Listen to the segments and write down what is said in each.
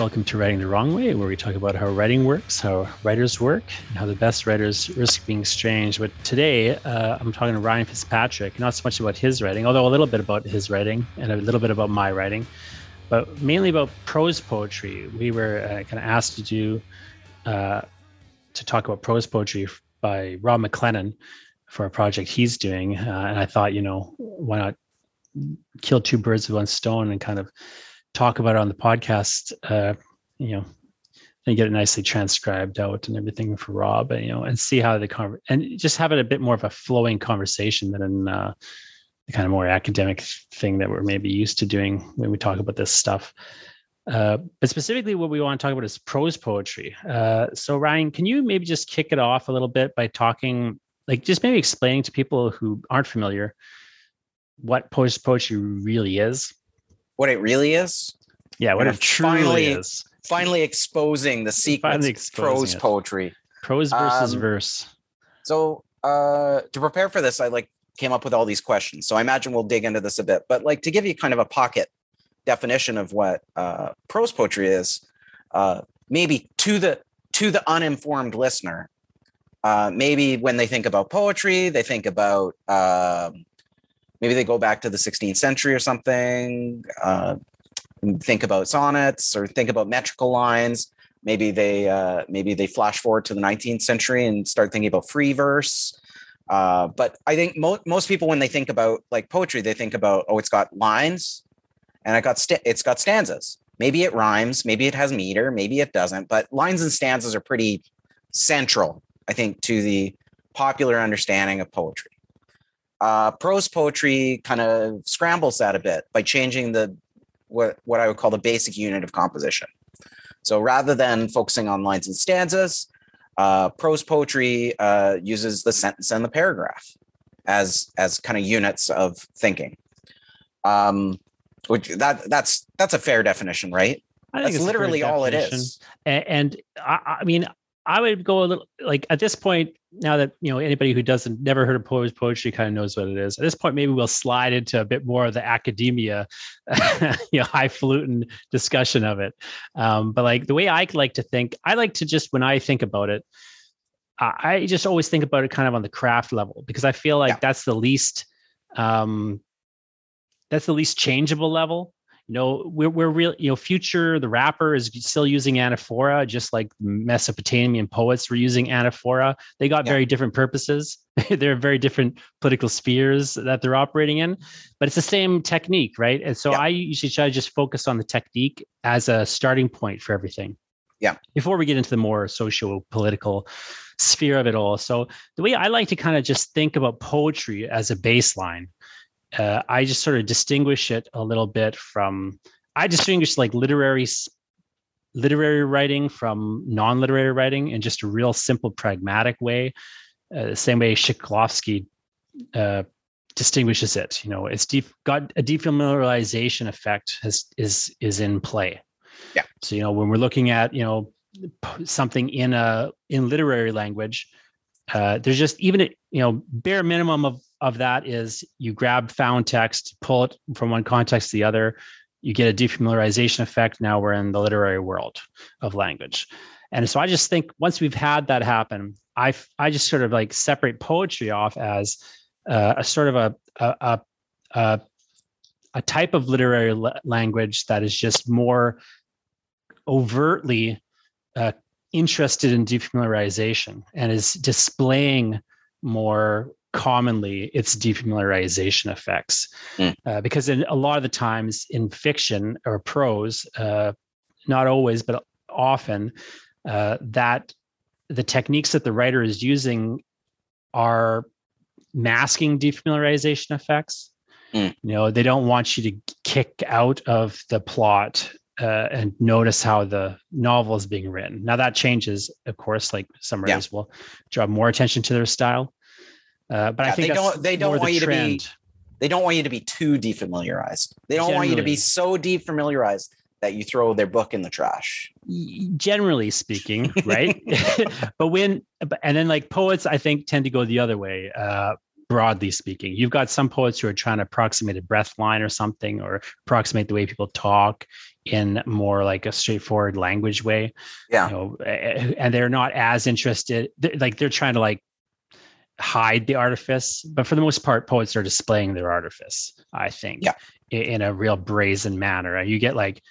Welcome to Writing the Wrong Way, where we talk about how writing works, how writers work, and how the best writers risk being strange. But today, uh, I'm talking to Ryan Fitzpatrick, not so much about his writing, although a little bit about his writing and a little bit about my writing, but mainly about prose poetry. We were uh, kind of asked to do uh, to talk about prose poetry by Rob McLennan for a project he's doing, uh, and I thought, you know, why not kill two birds with one stone and kind of talk about it on the podcast, uh, you know, and get it nicely transcribed out and everything for Rob, and you know, and see how the con and just have it a bit more of a flowing conversation than uh, the kind of more academic thing that we're maybe used to doing when we talk about this stuff. Uh, but specifically, what we want to talk about is prose poetry. Uh, so, Ryan, can you maybe just kick it off a little bit by talking, like, just maybe explaining to people who aren't familiar what prose poetry really is? What it really is. Yeah, what it truly finally, is. Finally exposing the secrets of prose it. poetry. Prose versus Um, verse. So uh to prepare for this, I like came up with all these questions. So I imagine we'll dig into this a bit. But like to give you kind of a pocket definition of what uh prose poetry is, uh maybe to the to the uninformed listener, uh maybe when they think about poetry, they think about um maybe they go back to the 16th century or something uh, think about sonnets or think about metrical lines. Maybe they uh, maybe they flash forward to the 19th century and start thinking about free verse. Uh, but i think mo- most people when they think about like poetry they think about oh it's got lines and it got st- it's got stanzas. Maybe it rhymes maybe it has meter maybe it doesn't but lines and stanzas are pretty central i think to the popular understanding of poetry uh, prose poetry kind of scrambles that a bit by changing the what what I would call the basic unit of composition. So rather than focusing on lines and stanzas, uh, prose poetry uh, uses the sentence and the paragraph as as kind of units of thinking. Um, which that that's that's a fair definition, right? I That's it's literally all it is. definition. is. A- And, I, I mean, I would go a little like at this point. Now that you know anybody who doesn't never heard of prose poetry kind of knows what it is. At this point, maybe we'll slide into a bit more of the academia, you know, highfalutin discussion of it. Um, but like the way I like to think, I like to just when I think about it, I just always think about it kind of on the craft level because I feel like Yeah. that's the least um, that's the least changeable level. You know, we're we're real. You know, Future the rapper is still using anaphora, just like Mesopotamian poets were using anaphora. They got Yeah. very different purposes. they're very different political spheres that they're operating in, but it's the same technique, right? And so Yeah. I usually try to just focus on the technique as a starting point for everything. Yeah. Before we get into the more socio-political sphere of it all. So the way I like to kind of just think about poetry as a baseline uh, I just sort of distinguish it a little bit from I distinguish like literary literary writing from non-literary writing in just a real simple pragmatic way. Uh, the same way Shklovsky uh, distinguishes it. You know, it's def- got a defamiliarization effect has is is in play. Yeah. So you know when we're looking at you know something in a in literary language, uh, there's just even a you know bare minimum of of that is you grab found text, pull it from one context to the other, you get a defamiliarization effect. Now we're in the literary world of language. And so I just think once we've had that happen, I I just sort of like separate poetry off as uh, a sort of a a, a, a, type of literary la- language that is just more overtly uh, interested in defamiliarization and is displaying more commonly its defamiliarization effects Mm. uh, because in a lot of the times in fiction or prose uh, not always but often uh, that the techniques that the writer is using are masking defamiliarization effects Mm. you know they don't want you to kick out of the plot uh, and notice how the novel is being written now that changes of course like some Yeah. writers will draw more attention to their style uh, but I think they don't- they don't want you to be- They don't want you to be too defamiliarized. They don't want you to be so defamiliarized that you throw their book in the trash. Generally speaking, right? but when, and then like poets, I think tend to go the other way. Uh, broadly speaking. You've got some poets who are trying to approximate a breath line or something, or approximate the way people talk in more like a straightforward language way. Yeah. You know, and they're not as interested. Like they're trying to like hide the artifice, but for the most part, poets are displaying their artifice. I think. Yeah. In a real brazen manner. You get like,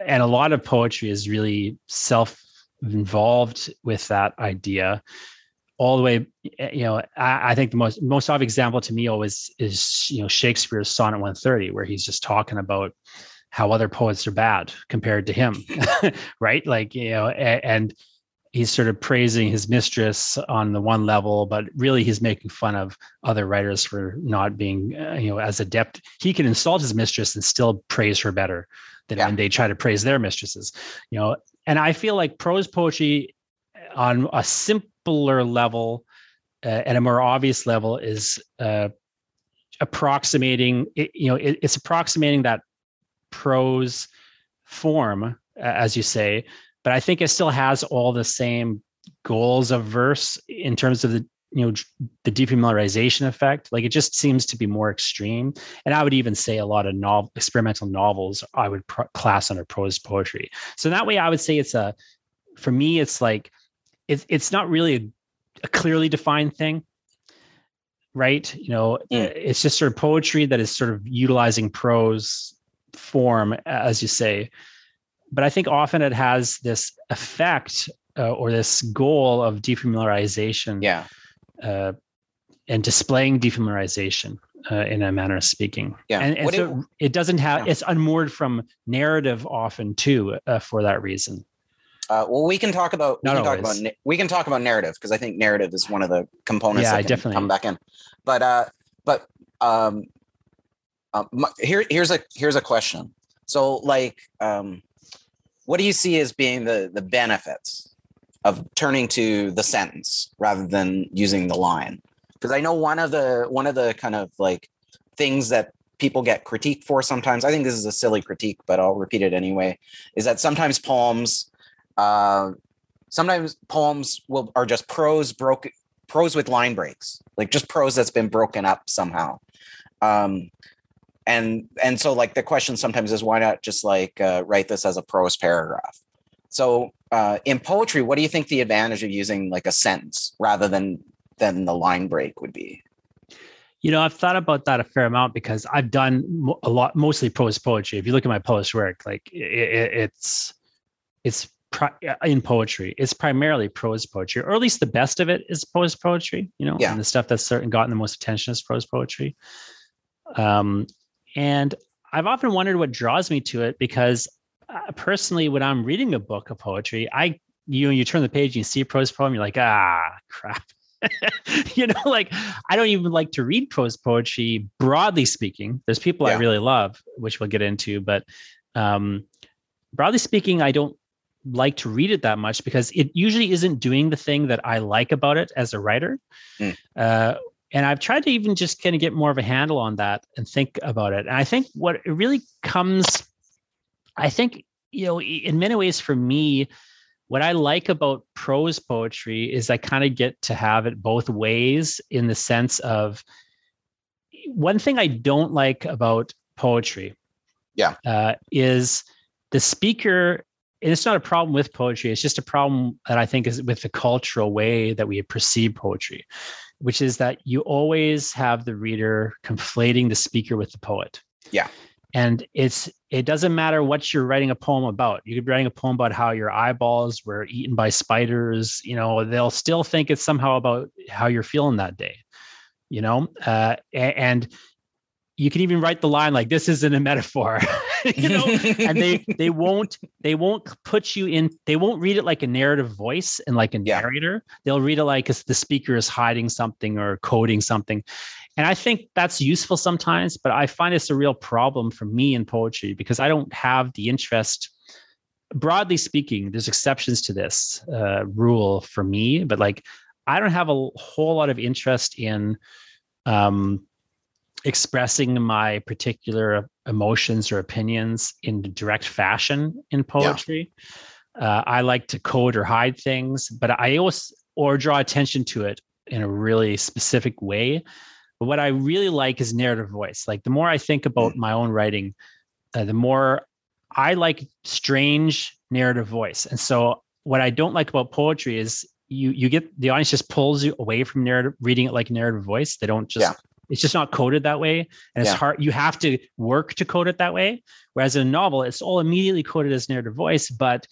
and a lot of poetry is really self involved with that idea all the way you know I, I, think the most most obvious example to me always is you know shakespeare's sonnet 130 where he's just talking about how other poets are bad compared to him right like you know and, and he's sort of praising his mistress on the one level but really he's making fun of other writers for not being uh, you know as adept he can insult his mistress and still praise her better than yeah. when they try to praise their mistresses you know and i feel like prose poetry on a simpler level uh, and a more obvious level is uh, approximating it, you know it, it's approximating that prose form as you say but i think it still has all the same goals of verse in terms of the you know the defamiliarization effect. Like it just seems to be more extreme. And i would even say a lot of novel experimental novels i would pro- class under prose poetry. So that way i would say it's a for me it's like it's it's not really a, a clearly defined thing right? You know mm. it's just sort of poetry that is sort of utilizing prose form as you say but i think often it has this effect uh, or this goal of defamiliarization yeah uh, and displaying defamiliarization uh, in a manner of speaking yeah and, and so it, it, doesn't have yeah. it's unmoored from narrative often too uh, for that reason uh, well, we can talk about we Not can always. talk about we can talk about narrative because I think narrative is one of the components yeah, that definitely come back in. But uh, but um, uh, my, here here's a here's a question. So like, um, what do you see as being the the benefits of turning to the sentence rather than using the line? Because I know one of the one of the kind of like things that people get critiqued for sometimes. I think this is a silly critique, but I'll repeat it anyway. Is that sometimes poems uh, sometimes poems will are just prose broken prose with line breaks, like just prose that's been broken up somehow. Um, and and so like the question sometimes is why not just like uh, write this as a prose paragraph? So uh, in poetry, what do you think the advantage of using like a sentence rather than than the line break would be? You know, I've thought about that a fair amount because I've done a lot, mostly prose poetry. If you look at my published work, like it, it, it's it's in poetry it's primarily prose poetry or at least the best of it is prose poetry you know yeah. and the stuff that's certain gotten the most attention is prose poetry um, and i've often wondered what draws me to it because uh, personally when i'm reading a book of poetry i you you turn the page and you see a prose poem you're like ah crap you know like i don't even like to read prose poetry broadly speaking there's people yeah. i really love which we'll get into but um broadly speaking i don't like to read it that much because it usually isn't doing the thing that I like about it as a writer. Mm. Uh, and I've tried to even just kind of get more of a handle on that and think about it. And I think what it really comes, I think, you know, in many ways for me, what I like about prose poetry is I kind of get to have it both ways in the sense of one thing I don't like about poetry. Yeah. Uh, is the speaker and it's not a problem with poetry. It's just a problem that I think is with the cultural way that we perceive poetry, which is that you always have the reader conflating the speaker with the poet. Yeah. And it's it doesn't matter what you're writing a poem about. You could be writing a poem about how your eyeballs were eaten by spiders. You know, they'll still think it's somehow about how you're feeling that day. You know, uh, and you can even write the line like this isn't a metaphor you know? And they they won't they won't put you in they won't read it like a narrative voice and like a narrator. Yeah. they'll read it like the speaker is hiding something or coding something. And i think that's useful sometimes but i find it's a real problem for me in poetry because i don't have the interest. Broadly speaking there's exceptions to this uh, rule for me but like i don't have a whole lot of interest in um expressing my particular emotions or opinions in direct fashion in poetry. Yeah. Uh, I like to code or hide things, but I always or draw attention to it in a really specific way. But what I really like is narrative voice. Like the more I think about mm. my own writing, uh, the more I like strange narrative voice. And so what I don't like about poetry is you you get the audience just pulls you away from narrative reading it like narrative voice. They don't just yeah. It's just not coded that way. And it's yeah. hard you have to work to code it that way. Whereas in a novel, it's all immediately coded as narrative voice, but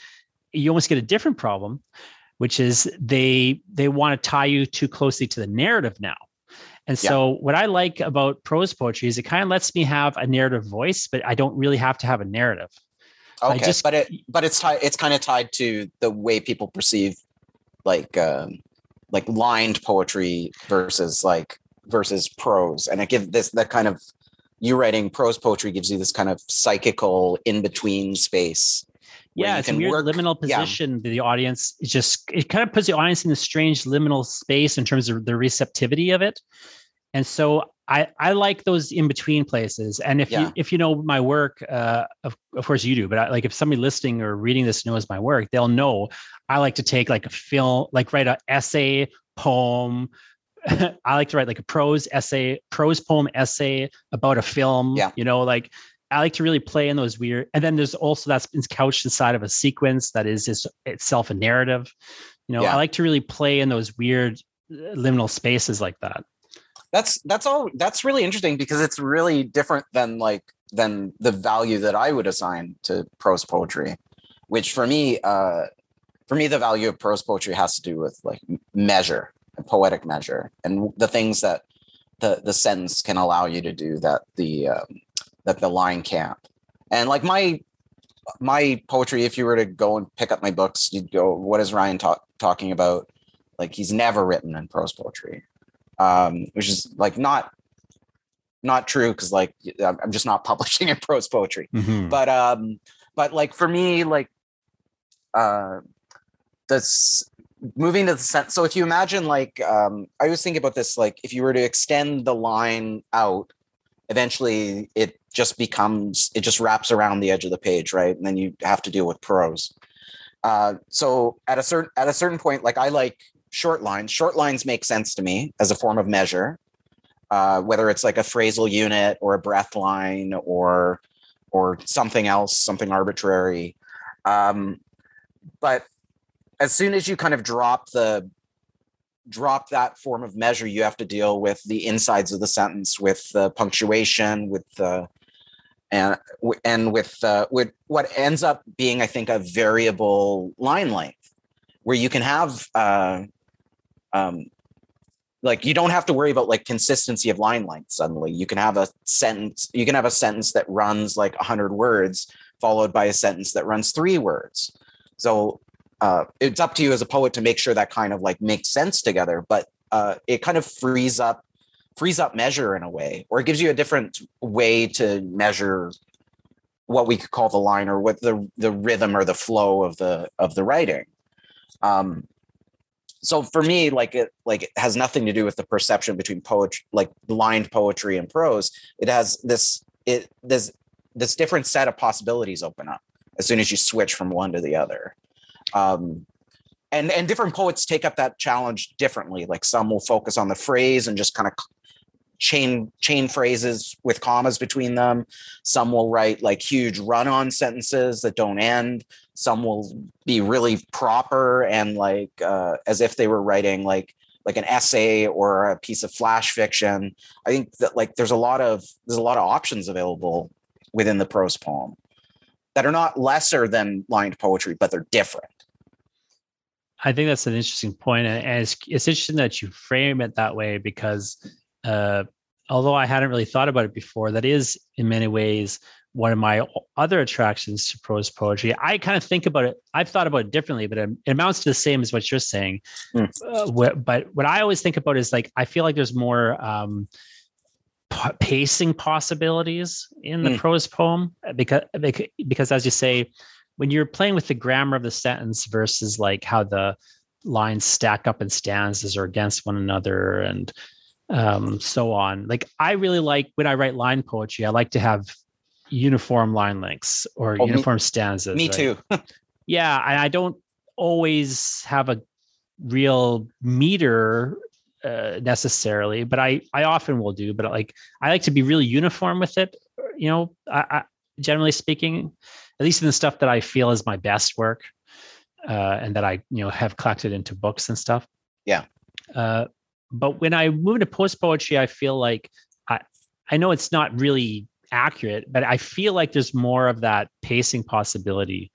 you almost get a different problem, which is they they want to tie you too closely to the narrative now. And so yeah. what I like about prose poetry is it kind of lets me have a narrative voice, but I don't really have to have a narrative. Okay, just, but it but it's tied. It's kind of tied to the way people perceive, like um, like lined poetry versus like versus prose, and it gives this that kind of you writing prose poetry gives you this kind of psychical in between space. Yeah, it's a weird work, liminal position. Yeah. The audience it just it kind of puts the audience in a strange liminal space in terms of the receptivity of it. And so I, I like those in between places. And if yeah. you if you know my work, uh, of, of course you do, but I, like if somebody listening or reading this knows my work, they'll know I like to take like a film, like write an essay, poem. I like to write like a prose essay, prose poem essay about a film. Yeah. You know, like I like to really play in those weird. And then there's also that's couched inside of a sequence that is is itself a narrative. You know, yeah. I like to really play in those weird uh, liminal spaces like that that's that's all that's really interesting because it's really different than like than the value that I would assign to prose poetry, which for me, uh, for me, the value of prose poetry has to do with like measure, poetic measure, and the things that the the sentence can allow you to do that the um, that the line can't. And like my my poetry, if you were to go and pick up my books, you'd go, "What is Ryan talk, talking about?" Like he's never written in prose poetry um, which is like not not true because like I'm just not publishing in prose poetry. Mm-hmm. But um, but like for me, like uh, this moving to the sense. So if you imagine like um, I was thinking about this, like if you were to extend the line out, eventually it just becomes it just wraps around the edge of the page, right? And then you have to deal with prose. Uh, so at a certain at a certain point, like I like short lines. Short lines make sense to me as a form of measure, uh, whether it's like a phrasal unit or a breath line or or something else, something arbitrary. Um, but as soon as you kind of drop the drop that form of measure, you have to deal with the insides of the sentence, with the punctuation, with the and and with uh, with what ends up being, I think, a variable line length, where you can have uh, um, like you don't have to worry about like consistency of line length suddenly. You can have a sentence you can have a sentence that runs like 100 words followed by a sentence that runs three words. So uh, it's up to you as a poet to make sure that kind of like makes sense together but uh, it kind of frees up frees up measure in a way or it gives you a different way to measure what we could call the line or what the the rhythm or the flow of the of the writing. Um, so for me like it like it has nothing to do with the perception between poetry like lined poetry and prose. It has this it this this different set of possibilities open up as soon as you switch from one to the other um and and different poets take up that challenge differently. Like some will focus on the phrase and just kind of chain chain phrases with commas between them. Some will write like huge run-on sentences that don't end. Some will be really proper and like uh, as if they were writing like like an essay or a piece of flash fiction. I think that like there's a lot of there's a lot of options available within the prose poem that are not lesser than lined poetry but they're different i think that's an interesting point and it's, it's interesting that you frame it that way because uh, although I hadn't really thought about it before, that is in many ways one of my other attractions to prose poetry. I kind of think about it. I've thought about it differently, but it, amounts to the same as what you're saying. Mm. Uh, but what I always think about is like I feel like there's more um, pacing possibilities in the mm. prose poem because because as you say, when you're playing with the grammar of the sentence versus like how the lines stack up in stanzas or against one another and um, so on. Like I really like when I write line poetry, I like to have uniform line lengths or oh, uniform me, stanzas. Me right? too. yeah, and I don't always have a real meter uh, necessarily, but I I often will do. But like I like to be really uniform with it. You know, I, I generally speaking, at least in the stuff that I feel is my best work, uh, and that I you know have collected into books and stuff. Yeah. Uh, but when I move into prose poetry, I feel like I I know it's not really accurate, but I feel like there's more of that pacing possibility.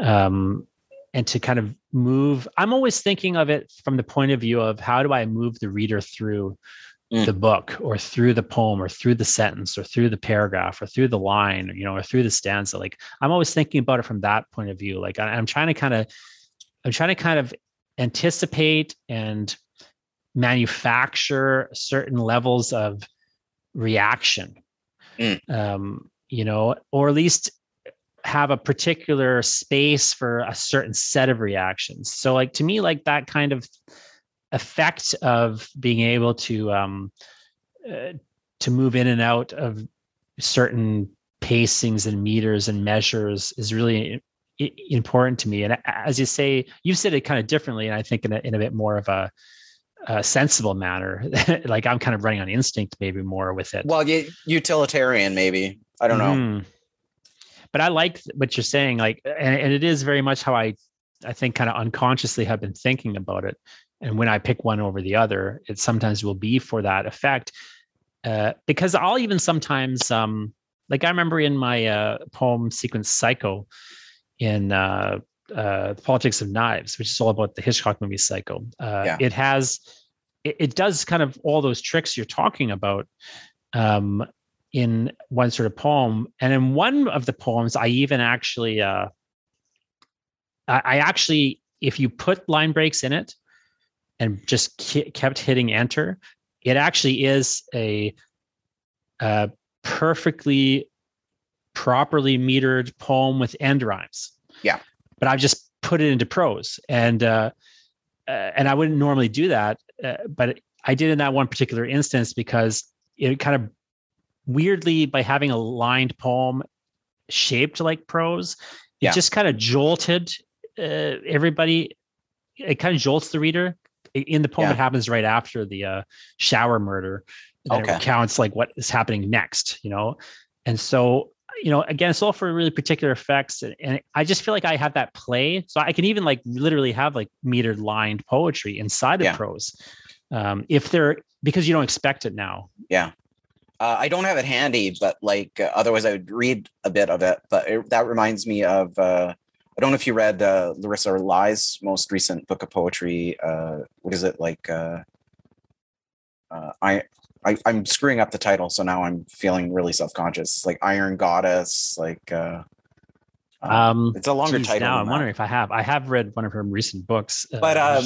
Um, and to kind of move, I'm always thinking of it from the point of view of how do I move the reader through mm. the book or through the poem or through the sentence or through the paragraph or through the line, you know, or through the stanza. Like I'm always thinking about it from that point of view. Like I'm trying to kind of, I'm trying to kind of anticipate and manufacture certain levels of reaction mm. um, you know or at least have a particular space for a certain set of reactions so like to me like that kind of effect of being able to um uh, to move in and out of certain pacings and meters and measures is really important to me and as you say you've said it kind of differently and i think in a, in a bit more of a a sensible manner. like I'm kind of running on instinct, maybe more with it. Well, utilitarian, maybe. I don't know. Mm. But I like what you're saying. Like, and, and, it is very much how I, I think, kind of unconsciously have been thinking about it. And when I pick one over the other, it sometimes will be for that effect. Uh, because I'll even sometimes, um, like I remember in my uh, poem sequence "Psycho," in uh, uh, Politics of Knives, which is all about the Hitchcock movie Psycho. Uh, yeah. It has, it, it, does kind of all those tricks you're talking about um, in one sort of poem. And in one of the poems, I even actually, uh, I, I actually, if you put line breaks in it and just kept hitting enter, it actually is a, a perfectly properly metered poem with end rhymes. Yeah but I've just put it into prose and uh, uh, and I wouldn't normally do that, uh, but I did in that one particular instance because it kind of weirdly by having a lined poem shaped like prose, it yeah. just kind of jolted uh, everybody. It kind of jolts the reader. In the poem, yeah. it happens right after the uh, shower murder. Okay. It recounts like what is happening next, you know, and so you know, again, it's all for really particular effects. And I just feel like I have that play. So I can even like literally have like metered lined poetry inside of yeah. prose. Um, if they're because you don't expect it now. Yeah. Uh, I don't have it handy, but like uh, otherwise I would read a bit of it. But it, that reminds me of uh, I don't know if you read uh, Larissa Lai's most recent book of poetry. Uh, what is it like? Uh, I I, am screwing up the title, so now I'm feeling really self-conscious. Like Iron Goddess, like uh, um, um it's a longer geez, title. Now I'm that. wondering if I have. I have read one of her recent books, uh, but um,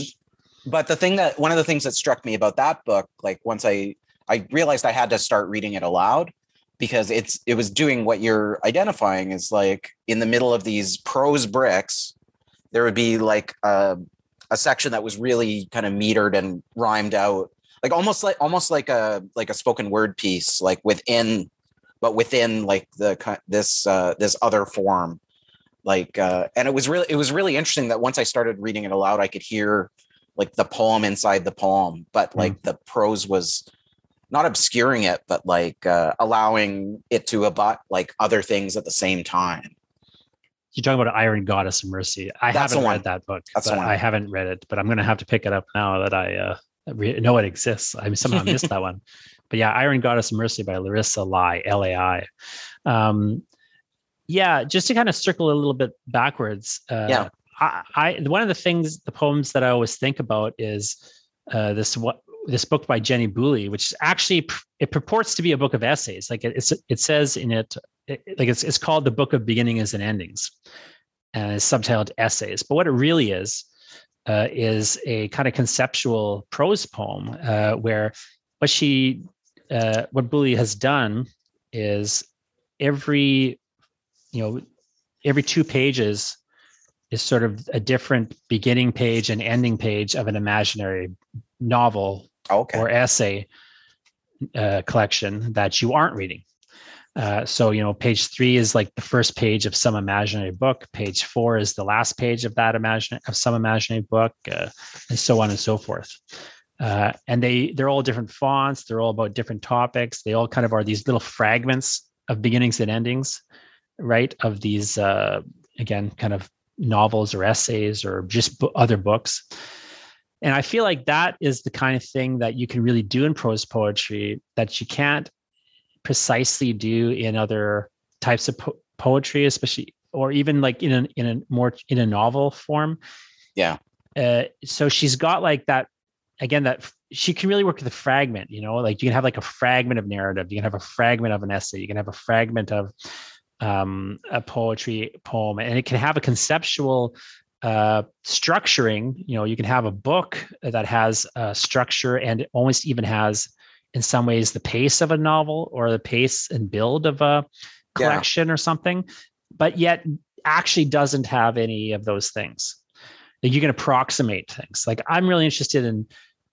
but the thing that one of the things that struck me about that book, like once I I realized I had to start reading it aloud because it's it was doing what you're identifying is like in the middle of these prose bricks, there would be like a, a section that was really kind of metered and rhymed out like almost like almost like a like a spoken word piece like within but within like the this uh this other form like uh and it was really it was really interesting that once i started reading it aloud i could hear like the poem inside the poem but like mm. the prose was not obscuring it but like uh allowing it to abut like other things at the same time you're talking about Iron Goddess of Mercy. I That's haven't read that book. That's I haven't read it, but I'm going to have to pick it up now that I uh, know it exists. I somehow missed that one. But yeah, Iron Goddess of Mercy by Larissa Lai, L A I. Um, yeah, just to kind of circle a little bit backwards. Uh, yeah. I, I, one of the things, the poems that I always think about is uh, this what this book by Jenny Boully, which actually it purports to be a book of essays. Like it, it says in it, it, like it's it's called the Book of Beginnings and Endings, and it's subtitled Essays. But what it really is uh, is a kind of conceptual prose poem uh, where what she uh, what Bouley has done is every you know every two pages is sort of a different beginning page and ending page of an imaginary novel okay. or essay uh, collection that you aren't reading. Uh, so you know, page three is like the first page of some imaginary book. Page four is the last page of that imagine of some imaginary book, uh, and so on and so forth. uh, and they they're all different fonts. They're all about different topics. They all kind of are these little fragments of beginnings and endings, right? Of these uh, again, kind of novels or essays or just other books. And I feel like that is the kind of thing that you can really do in prose poetry that you can't precisely do in other types of po- poetry, especially or even like in a in a more in a novel form. Yeah. Uh, so she's got like that again that she can really work with a fragment. You know, like you can have like a fragment of narrative, you can have a fragment of an essay, you can have a fragment of um, a poetry poem, and it can have a conceptual uh, structuring. You know, you can have a book that has a structure and almost even has, in some ways, the pace of a novel or the pace and build of a collection yeah. or something, but yet actually doesn't have any of those things. Like you can approximate things. Like I'm really interested in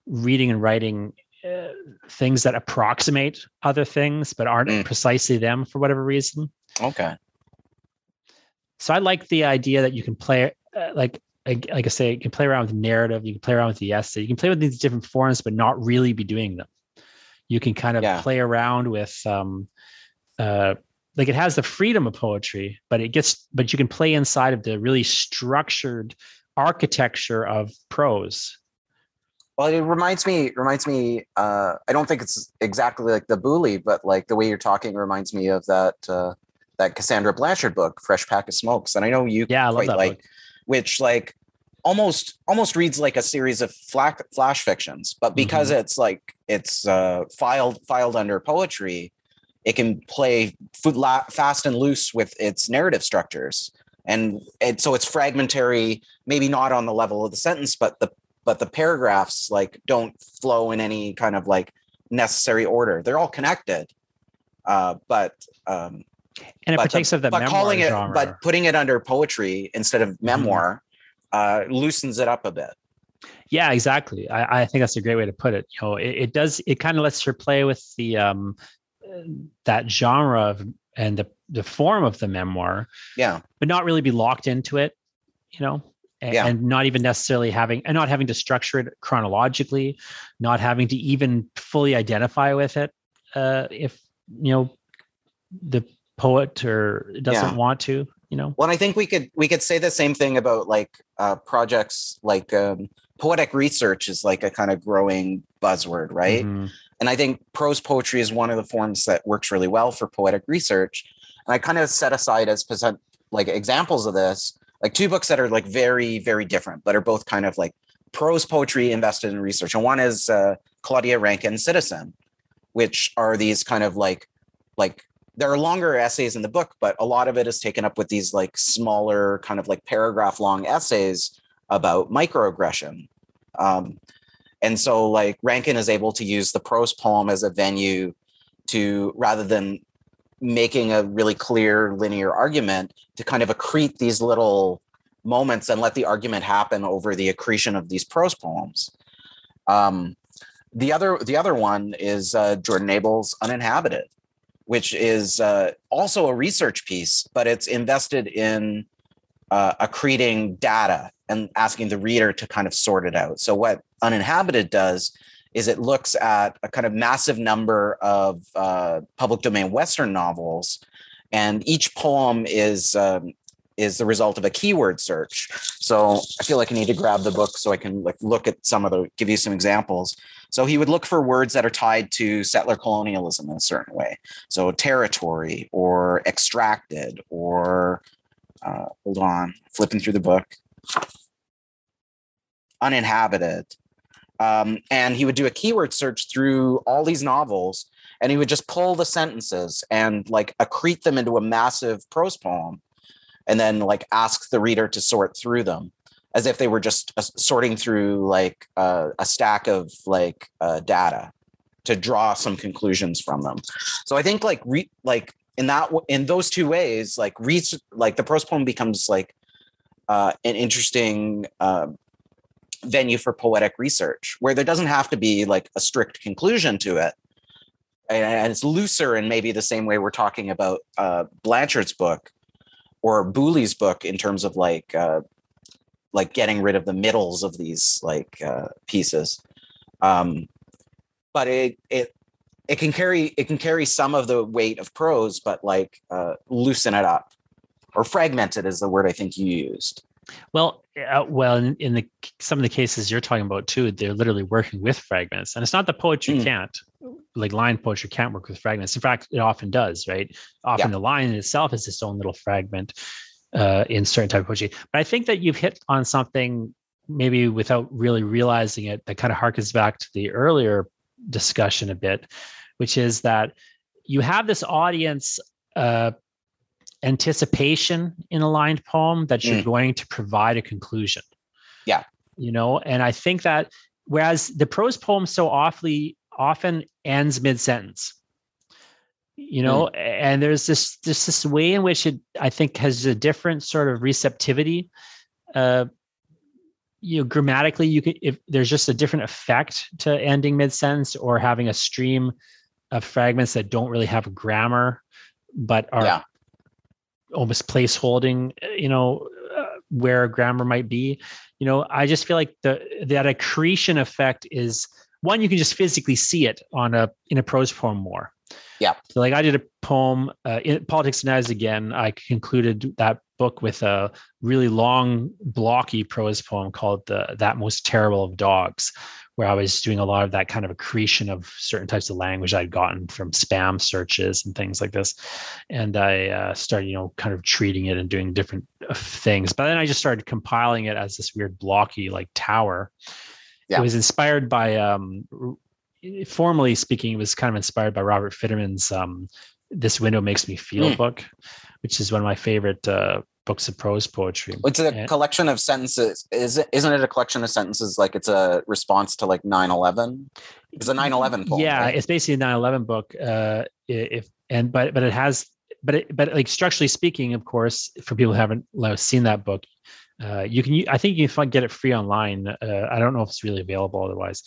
reading and writing uh, things that approximate other things but aren't mm. precisely them for whatever reason. Okay. So I like the idea that you can play uh, like like I say, you can play around with narrative, you can play around with the essay, you can play with these different forms, but not really be doing them. You can kind of yeah. play around with um uh like it has the freedom of poetry, but it gets but you can play inside of the really structured architecture of prose. Well, it reminds me reminds me. Uh, I don't think it's exactly like the Boully, but like the way you're talking reminds me of that uh, that Cassandra Blanchard book, Fresh Pack of Smokes. And I know you yeah, I love that like, book. which like almost almost reads like a series of flash, flash fictions, but because mm-hmm. it's like it's uh, filed filed under poetry, it can play fast and loose with its narrative structures and it, so it's fragmentary maybe not on the level of the sentence but the but the paragraphs like don't flow in any kind of like necessary order. They're all connected, uh, but um, and it partakes the, of the but calling it, genre. but putting it under poetry instead of mm-hmm. memoir mm-hmm. uh, loosens it up a bit. Yeah, exactly. I, I think that's a great way to put it. You know, it, it does. It kind of lets her play with the um, that genre of, and the the form of the memoir. Yeah, but not really be locked into it. You know, and, yeah. and not even necessarily having and not having to structure it chronologically, not having to even fully identify with it. Uh, if you know the poet or doesn't yeah. want to, you know. Well, I think we could we could say the same thing about like uh, projects like um, poetic research is like a kind of growing buzzword, right? Mm-hmm. And I think prose poetry is one of the forms that works really well for poetic research. And I kind of set aside as present like examples of this like two books that are like very very different but are both kind of like prose poetry invested in research and one is uh, claudia rankine citizen which are these kind of like like there are longer essays in the book but a lot of it is taken up with these like smaller kind of like paragraph long essays about microaggression um, and so like Rankine is able to use the prose poem as a venue to rather than making a really clear linear argument to kind of accrete these little moments and let the argument happen over the accretion of these prose poems. Um, the other the other one is uh, Jordan Abel's Uninhabited, which is uh, also a research piece, but it's invested in uh, accreting data and asking the reader to kind of sort it out. So what Uninhabited does is it looks at a kind of massive number of uh, public domain Western novels, and each poem is um, is the result of a keyword search. So I feel like I need to grab the book so I can like look at some of the give you some examples. So he would look for words that are tied to settler colonialism in a certain way. So territory or extracted or uh, hold on, flipping through the book. Uninhabited, um, and he would do a keyword search through all these novels and he would just pull the sentences and like accrete them into a massive prose poem and then like ask the reader to sort through them as if they were just uh, sorting through like uh, a stack of like uh, data to draw some conclusions from them. So i think like re- like in that in those two ways like re- like the prose poem becomes like uh, an interesting uh, venue for poetic research where there doesn't have to be like a strict conclusion to it. And it's looser in maybe the same way we're talking about uh, blanchard's book or boully's book in terms of like uh, like getting rid of the middles of these like uh, pieces Um, but it it it can carry it can carry some of the weight of prose, but like uh, loosen it up or fragment it is the word I think you used. Well, uh, well, in, in, the some of the cases you're talking about too, they're literally working with fragments, and it's not the poetry mm. can't, like line poetry can't work with fragments. In fact, it often does, right? Often yeah. the line in itself is its own little fragment uh, in certain type of poetry. But I think that you've hit on something maybe without really realizing it that kind of harkens back to the earlier discussion a bit, which is that you have this audience uh, anticipation in a lined poem that you're mm. going to provide a conclusion. Yeah. You know, and I think that whereas the prose poem so awfully often ends mid-sentence. You know, mm. and there's this this this way in which it I think has a different sort of receptivity. Uh you know, grammatically, you could if there's just a different effect to ending mid-sentence or having a stream of fragments that don't really have grammar but are yeah almost place holding, uh, you know, uh, where grammar might be. You know, I just feel like the that accretion effect is one you can just physically see it on a in a prose poem more. Yeah. So like I did a poem, uh, in Politics of Knives again. I concluded that book with a really long, blocky prose poem called the, "That Most Terrible of Dogs," where I was doing a lot of that kind of accretion of certain types of language I'd gotten from spam searches and things like this. And I uh, started, you know, kind of treating it and doing different uh, things. But then I just started compiling it as this weird blocky like tower. Yeah. It was inspired by, um, formally speaking, it was kind of inspired by Robert Fitterman's um, "This Window Makes Me Feel" mm. book, which is one of my favorite uh, books of prose poetry. It's a and, collection of sentences. Is it? Isn't it a collection of sentences like it's a response to like 9-11? It's a 9-11 poem. Yeah, right? it's basically a 9-11 book. Uh, if and but but it has but it, but like structurally speaking, of course, for people who haven't seen that book, uh, you can. I think you can get it free online. Uh, I don't know if it's really available otherwise,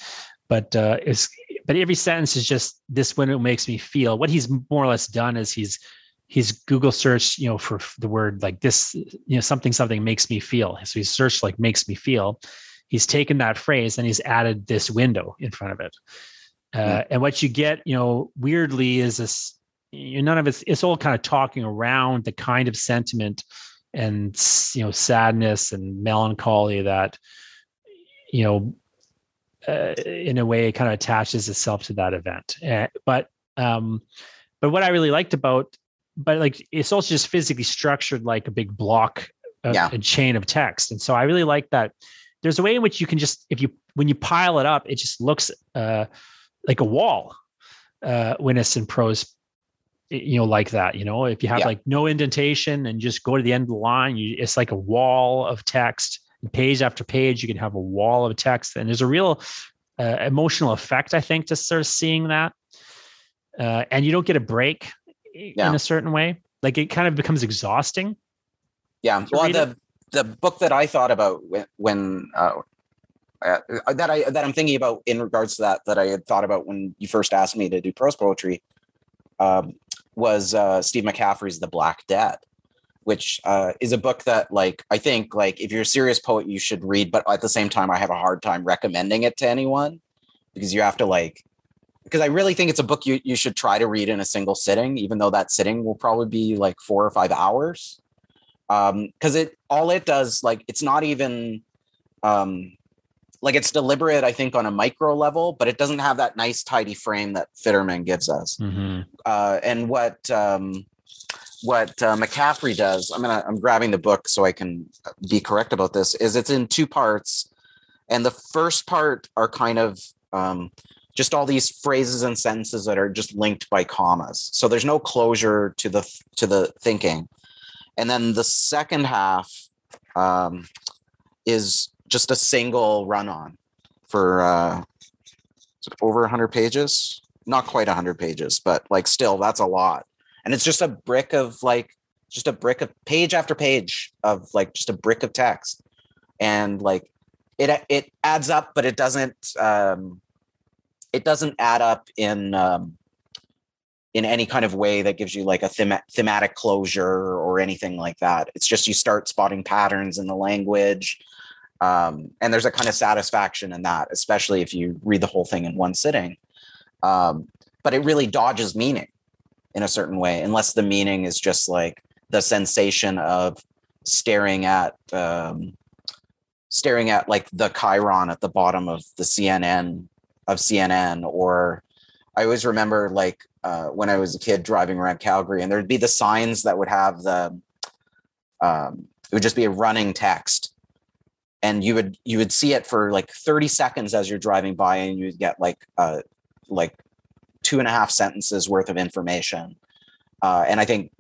but uh, it's but every sentence is just this when it makes me feel. What he's more or less done is he's he's Google searched, you know, for the word like this, you know, something, something makes me feel. So he's searched like makes me feel. He's taken that phrase and he's added this window in front of it. Uh, mm. And what you get, you know, weirdly is this, you know, none of it's, it's all kind of talking around the kind of sentiment and, you know, sadness and melancholy that, you know, uh, in a way kind of attaches itself to that event. Uh, but, um, but what I really liked about but like it's also just physically structured like a big block of, yeah. a chain of text and so i really like that there's a way in which you can just if you when you pile it up it just looks uh, like a wall uh, when it's in prose you know like that you know if you have yeah. like no indentation and just go to the end of the line you, it's like a wall of text and page after page you can have a wall of text and there's a real uh, emotional effect i think to sort of seeing that uh, and you don't get a break yeah. in a certain way. Like it kind of becomes exhausting. Yeah. Well, the it. the book that I thought about when, when uh, uh, that I that I'm thinking about in regards to that that I had thought about when you first asked me to do prose poetry um, was uh, Steve McCaffery's The Black Debt, which uh, is a book that like I think like if you're a serious poet you should read, but at the same time I have a hard time recommending it to anyone because you have to like because I really think it's a book you, you should try to read in a single sitting, even though that sitting will probably be like four or five hours. Um, because it all it does, like it's not even um like it's deliberate, I think, on a micro level, but it doesn't have that nice tidy frame that Fitterman gives us. Mm-hmm. Uh, and what um what uh, McCaffery does, I'm gonna I'm grabbing the book so I can be correct about this, is it's in two parts. And the first part are kind of um just all these phrases and sentences that are just linked by commas. So there's no closure to the to the thinking. And then the second half um, is just a single run on for uh, over 100 pages. Not quite 100 pages, but like still, that's a lot. And it's just a brick of like just a brick of page after page of like just a brick of text, and like it it adds up, but it doesn't. Um, it doesn't add up in um, in any kind of way that gives you like a them- thematic closure or anything like that. It's just you start spotting patterns in the language, Um, and there's a kind of satisfaction in that, especially if you read the whole thing in one sitting. Um, but it really dodges meaning in a certain way, unless the meaning is just like the sensation of staring at um, staring at like the chyron at the bottom of the CNN of CNN or I always remember like uh, when I was a kid driving around Calgary and there'd be the signs that would have the um, it would just be a running text. And you would you would see it for like 30 seconds as you're driving by and you'd get like uh like two and a half sentences worth of information. Uh, and i think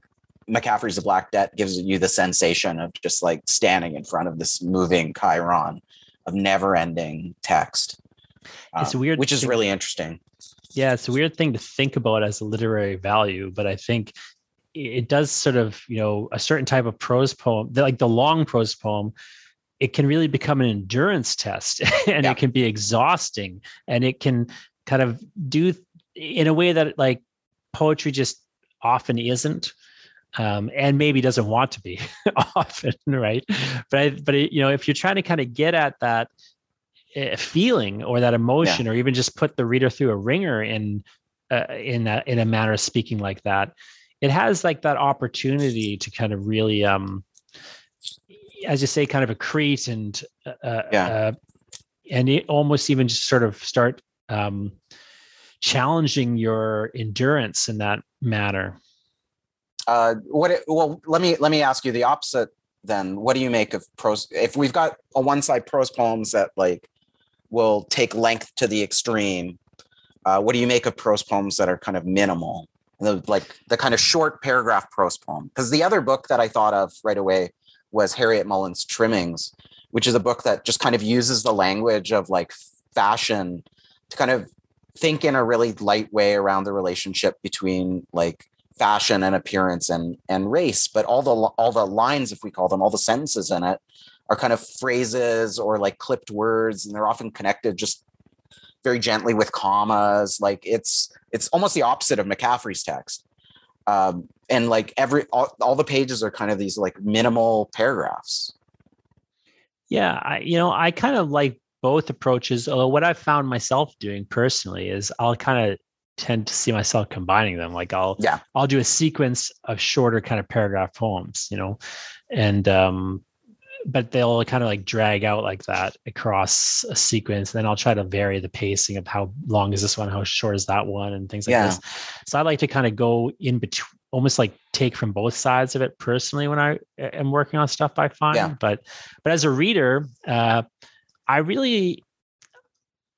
McCaffery's the black debt gives you the sensation of just like standing in front of this moving chyron of never ending text. It's um, weird which is really interesting. Yeah it's a weird thing to think about as a literary value but i think it does sort of you know a certain type of prose poem like the long prose poem it can really become an endurance test and yeah. it can be exhausting and it can kind of do in a way that like poetry just often isn't um, and maybe doesn't want to be often right but I, but it, you know if you're trying to kind of get at that uh, feeling or that emotion yeah. or even just put the reader through a ringer in uh, in that in a manner of speaking like that it has like that opportunity to kind of really um as you say, kind of accrete and uh, uh, yeah. Uh, and it almost even just sort of start um, challenging your endurance in that matter. Uh, what? It, well, let me let me ask you the opposite. Then, what do you make of prose? If we've got a one side prose poems that like will take length to the extreme, uh, what do you make of prose poems that are kind of minimal? The, like the kind of short paragraph prose poem. Because the other book that I thought of right away was Harryette Mullen's Trimmings, which is a book that just kind of uses the language of like fashion to kind of think in a really light way around the relationship between like fashion and appearance and and race but all the all the lines if we call them all the sentences in it are kind of phrases or like clipped words and they're often connected just very gently with commas. Like it's it's almost the opposite of McCaffery's text. Um, and like every all, all the pages are kind of these like minimal paragraphs. Yeah i you know i kind of like both approaches although what i've found myself doing personally is i'll kind of tend to see myself combining them like i'll yeah i'll do a sequence of shorter kind of paragraph poems you know and um but they'll kind of like drag out like that across a sequence. And then I'll try to vary the pacing of how long is this one, how short is that one, and things like yeah. this. So I like to kind of go in between, almost like take from both sides of it personally when I am working on stuff. I find, yeah. but but as a reader, uh, I really,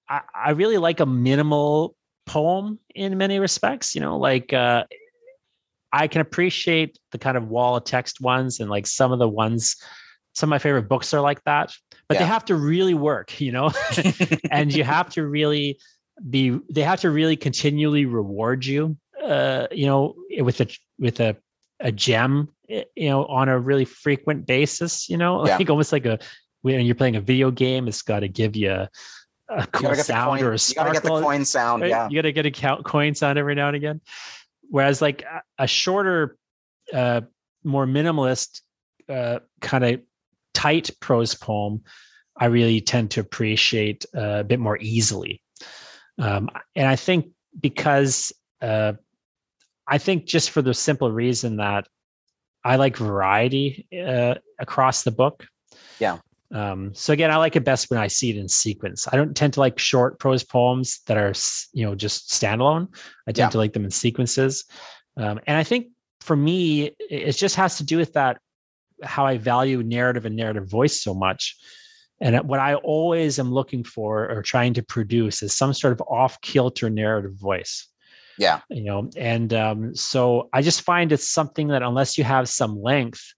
I, I really like a minimal poem in many respects. You know, like. Uh, I can appreciate the kind of wall of text ones and like some of the ones some of my favorite books are like that but yeah. they have to really work you know and you have to really be they have to really continually reward you uh you know with a with a a gem you know on a really frequent basis you know yeah. like almost like a when you're playing a video game it's got to give you a, cool sound coin, or a sparkle. You gotta get the coin sound, yeah. You gotta get a count coin sound every now and again. Whereas like a, a shorter, uh, more minimalist uh, kind of tight prose poem, I really tend to appreciate uh, a bit more easily. Um, and I think because uh, I think just for the simple reason that I like variety uh, across the book. Yeah. Um, so again, I like it best when I see it in sequence. I don't tend to like short prose poems that are, you know, just standalone. I tend yeah. to like them in sequences. Um, and I think for me, it just has to do with that how I value narrative and narrative voice so much. And what I always am looking for or trying to produce is some sort of off kilter narrative voice. Yeah. You know, and um, so I just find it's something that unless you have some length,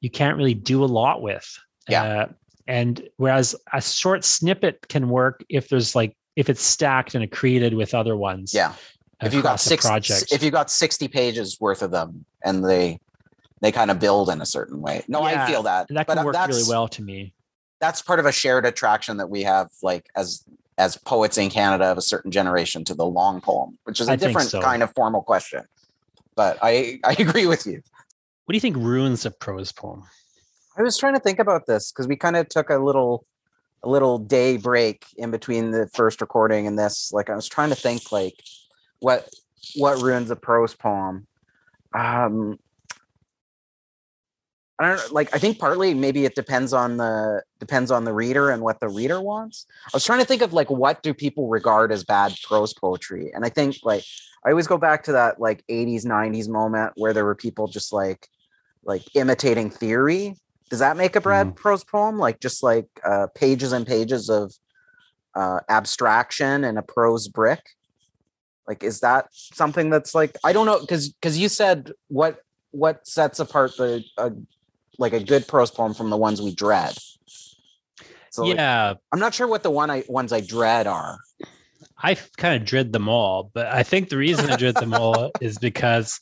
you can't really do a lot with. Yeah. Uh, and whereas a short snippet can work if there's like if it's stacked and accreted with other ones. Yeah. If you got six projects. if you got 60 pages worth of them and they they kind of build in a certain way. No, yeah, I feel that. That can but work really well to me. That's part of a shared attraction that we have, like as as poets in Canada of a certain generation to the long poem, which is a I different so. kind of formal question. But I I agree with you. What do you think ruins a prose poem? I was trying to think about this because we kind of took a little a little day break in between the first recording and this. Like I was trying to think like what what ruins a prose poem. Um I don't like I think partly maybe it depends on the depends on the reader and what the reader wants. I was trying to think of like what do people regard as bad prose poetry? And I think like I always go back to that like 80s 90s moment where there were people just like like imitating theory. Does that make a bad mm. prose poem? Like just like uh, pages and pages of uh, abstraction and a prose brick? Like is that something that's like I don't know because because you said what what sets apart the uh, like a good prose poem from the ones we dread. So yeah, like, I'm not sure what the one I ones I dread are. I kind of dread them all, but I think the reason I dread them all is because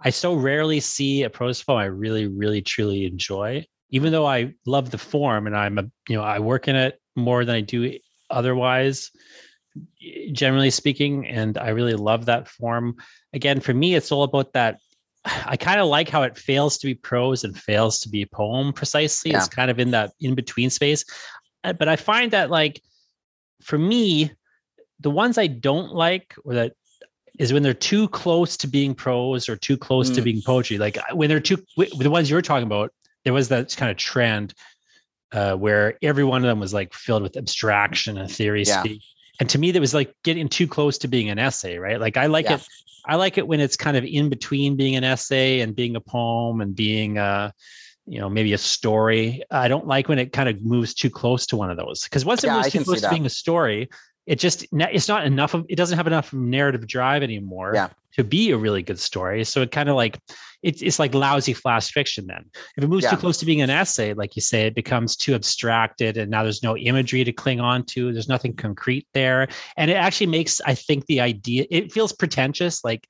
I so rarely see a prose poem I really, really, truly enjoy. Even though I love the form and I'm a, you know, I work in it more than I do otherwise, generally speaking, and I really love that form. Again, for me, it's all about that I kind of like how it fails to be prose and fails to be poem precisely. Yeah. It's kind of in that in between space. Uh, but I find that like for me, the ones I don't like or that is when they're too close to being prose or too close mm. to being poetry. Like uh, when they're too the ones you're talking about, there was that kind of trend uh, where every one of them was like filled with abstraction and theory yeah. speak. And to me, that was like getting too close to being an essay, right? Like I like yeah. it I like it when it's kind of in between being an essay and being a poem and being a, you know, maybe a story. I don't like when it kind of moves too close to one of those because once it yeah, moves too close to being a story, it just it's not enough of it doesn't have enough narrative drive anymore yeah. to be a really good story. So it kind of like it's it's like lousy flash fiction then. If it moves yeah. too close to being an essay, like you say, it becomes too abstracted and now there's no imagery to cling on to. There's nothing concrete there. And it actually makes, I think, the idea, it feels pretentious. Like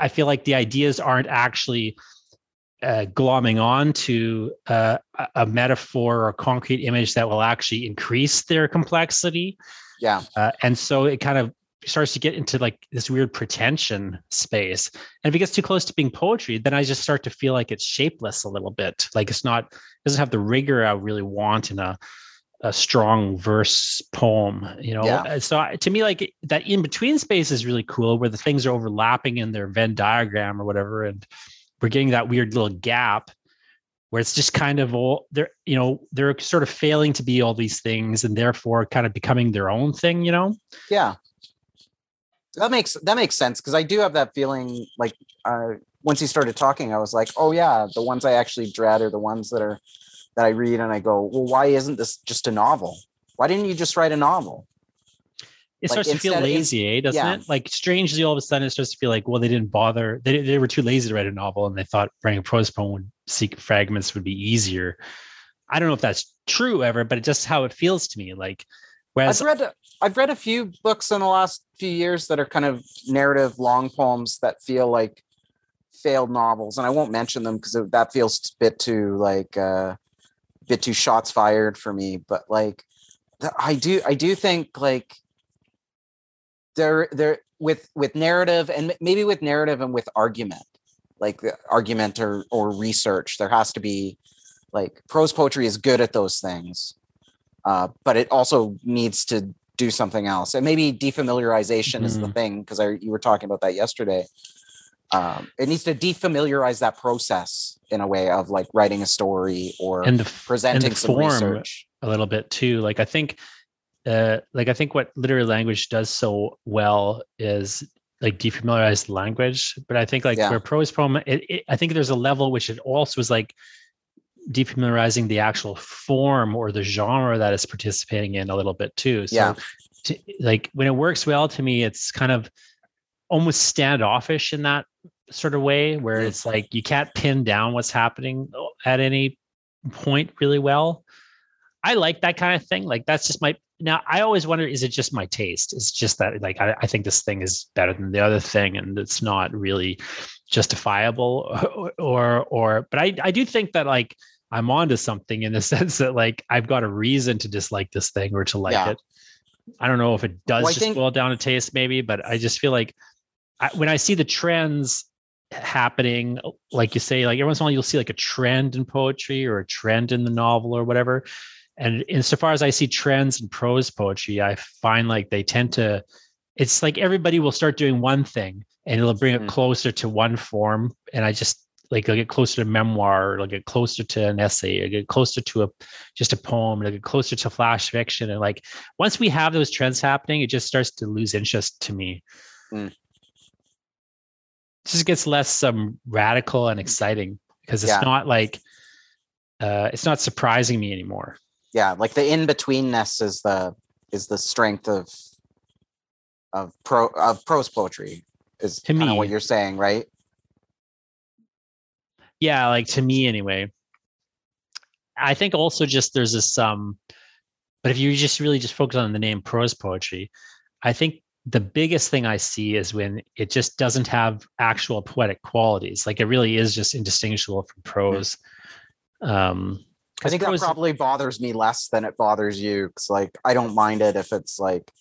I feel like the ideas aren't actually uh, glomming on to uh, a metaphor or concrete image that will actually increase their complexity. Yeah. Uh, and so it kind of starts to get into like this weird pretension space. And if it gets too close to being poetry, then I just start to feel like it's shapeless a little bit. Like it's not doesn't have the rigor I really want in a a strong verse poem, you know. Yeah. So to me, like that in between space is really cool, where the things are overlapping in their Venn diagram or whatever, and we're getting that weird little gap where it's just kind of all they're you know they're sort of failing to be all these things and therefore kind of becoming their own thing, you know. Yeah, that makes that makes sense because I do have that feeling like uh, once he started talking, I was like, oh yeah, the ones I actually dread are the ones that are that I read and I go, well, why isn't this just a novel? Why didn't you just write a novel? It like starts to feel lazy, eh? Doesn't yeah. it? Like strangely, all of a sudden, it starts to feel like, well, they didn't bother. They, they were too lazy to write a novel, and they thought writing a prose poem would seek fragments would be easier. I don't know if that's true ever, but it's just how it feels to me. Like, whereas I've read I've read a few books in the last few years that are kind of narrative long poems that feel like failed novels, and I won't mention them because that feels a bit too like uh, bit too shots fired for me. But like, I do I do think like there there with with narrative and maybe with narrative and with argument like argument or or research there has to be like prose poetry is good at those things uh, but it also needs to do something else and maybe defamiliarization mm-hmm. is the mm-hmm. thing because you were talking about that yesterday um, it needs to defamiliarize that process in a way of like writing a story or and the, presenting and the some form research a little bit too like i think uh, like I think what literary language does so well is like defamiliarize language. But I think like yeah. where prose poem, it, it, I think there's a level which it also is like defamiliarizing the actual form or the genre that it's participating in a little bit too. So yeah. To, like when it works well to me, it's kind of almost standoffish in that sort of way where mm. it's like you can't pin down what's happening at any point really well. I like that kind of thing. Like that's just my now I always wonder, is it just my taste? It's just that like I, I think this thing is better than the other thing, and it's not really justifiable or or, or but I, I do think that like I'm onto something in the sense that like I've got a reason to dislike this thing or to like yeah. it. I don't know if it does well, just think- boil down to taste, maybe, but I just feel like I, when I see the trends happening, like you say, like every once in a while you'll see like a trend in poetry or a trend in the novel or whatever And insofar as I see trends in prose poetry, I find like they tend to, it's like everybody will start doing one thing and it'll bring it Mm. closer to one form. And I just like I'll get closer to memoir, I'll get closer to an essay, it'll get closer to a just a poem, I'll get closer to flash fiction. And like once we have those trends happening, it just starts to lose interest to me. Mm. It just gets less um, radical and exciting because it's Yeah. not like uh, it's not surprising me anymore. Yeah like the in-betweenness is the is the strength of of pro of prose poetry is To kind me. what you're saying right? Yeah like to me anyway. I think also just there's this um but if you just really just focus on the name prose poetry i think the biggest thing i see is when it just doesn't have actual poetic qualities. Like it really is just indistinguishable from prose. Um i think that probably bothers me less than it bothers you because like i don't mind it if it's like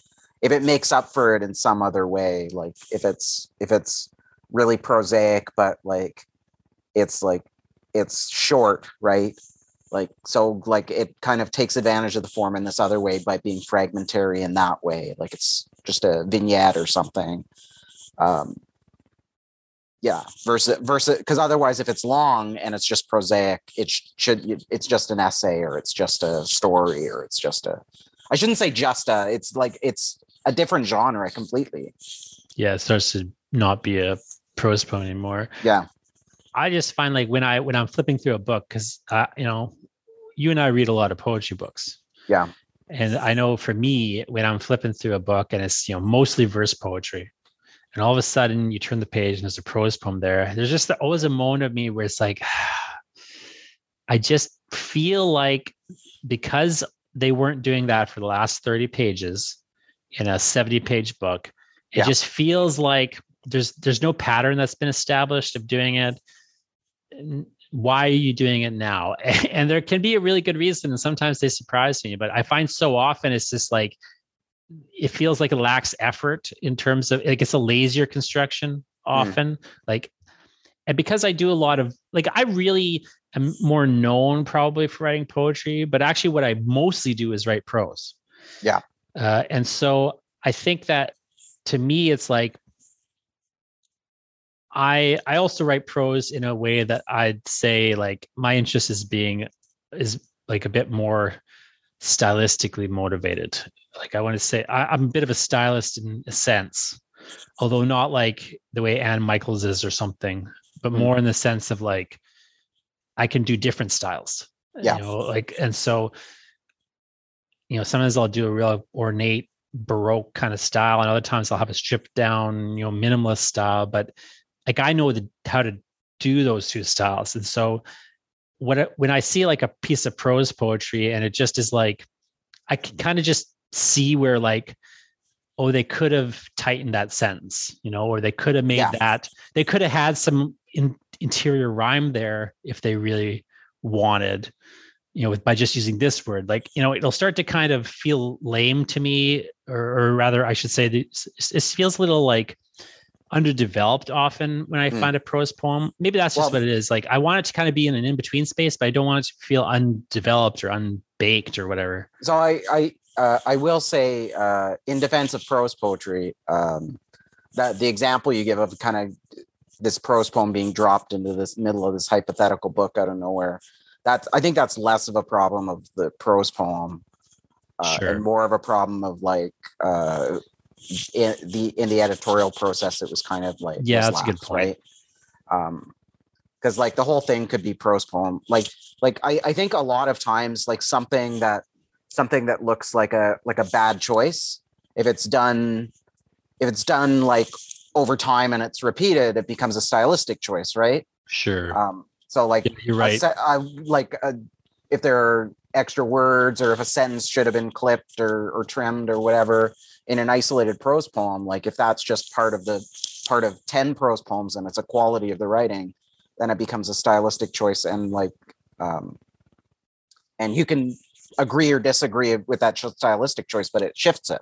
if it makes up for it in some other way like if it's if it's really prosaic but like it's like it's short right? Like so like it kind of takes advantage of the form in this other way by being fragmentary in that way like it's just a vignette or something. Um yeah versus versus because otherwise if it's long and it's just prosaic it sh- should it's just an essay or it's just a story or it's just a i shouldn't say just a it's like it's a different genre completely yeah it starts to not be a prose poem anymore yeah I just find like when I when I'm flipping through a book because uh, you know you and I read a lot of poetry books. Yeah. And I know for me when I'm flipping through a book and it's you know mostly verse poetry, and all of a sudden you turn the page and there's a prose poem there. There's just always a moment of me where it's like I just feel like because they weren't doing that for the last 30 pages in a 70 page book, it Yeah. just feels like there's there's no pattern that's been established of doing it why are you doing it now and there can be a really good reason and sometimes they surprise me but i find so often it's just like it feels like it lacks effort in terms of like it's a lazier construction often like and because i do a lot of like i really am more known probably for writing poetry but actually what i mostly do is write prose Yeah. uh, and so i think that to me it's like I I also write prose in a way that I'd say like my interest is being is like a bit more stylistically motivated. Like I want to say I, I'm a bit of a stylist in a sense, although not like the way Anne Michaels is or something, but more mm-hmm. in the sense of like I can do different styles. Yeah. You know, like and so you know, sometimes I'll do a real ornate baroque kind of style and other times I'll have a stripped down, you know, minimalist style, but like I know the, how to do those two styles. And so I- when I see like a piece of prose poetry and it just is like I can kind of just see where like oh they could have tightened that sentence, you know, or they could have made Yeah. that they could have had some in, interior rhyme there if they really wanted you know with by just using this word like you know it'll start to kind of feel lame to me or, or rather i should say this it feels a little like underdeveloped often when i Hmm. find a prose poem maybe that's just Well- what it is like i want it to kind of be in an in-between space but i don't want it to feel undeveloped or unbaked or whatever so i i uh, i will say uh in defense of prose poetry um that the example you give of kind of this prose poem being dropped into this middle of this hypothetical book out of nowhere that's i think that's less of a problem of the prose poem uh, Sure. and more of a problem of like uh in the in the editorial process it was kind of like Yeah, that's a good point. right? Um because like the whole thing could be prose poem like like I, I think a lot of times like something that something that looks like a like a bad choice if it's done if it's done like over time and it's repeated it becomes a stylistic choice right? Sure. Um so like Yeah, you're a right. se- uh, like uh if there are extra words or if a sentence should have been clipped or, or trimmed or whatever in an isolated prose poem like if that's just part of the part of 10 prose poems and it's a quality of the writing then it becomes a stylistic choice and like um and you can agree or disagree with that stylistic choice but it shifts it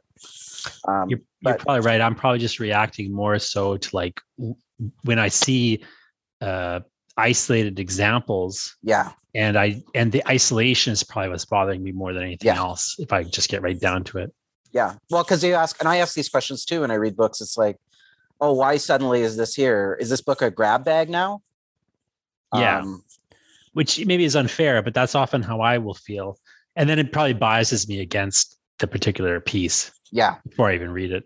um you're, you're but- probably right i'm probably just reacting more so to like when i see uh isolated examples Yeah. and i and the isolation is probably what's bothering me more than anything Yeah. else if i just get right down to it Yeah. Well, because you ask, and I ask these questions too when I read books. It's like, oh, why suddenly is this here? Is this book a grab bag now? Yeah. Um, which maybe is unfair but that's often how i will feel and then it probably biases me against the particular piece yeah. before i even read it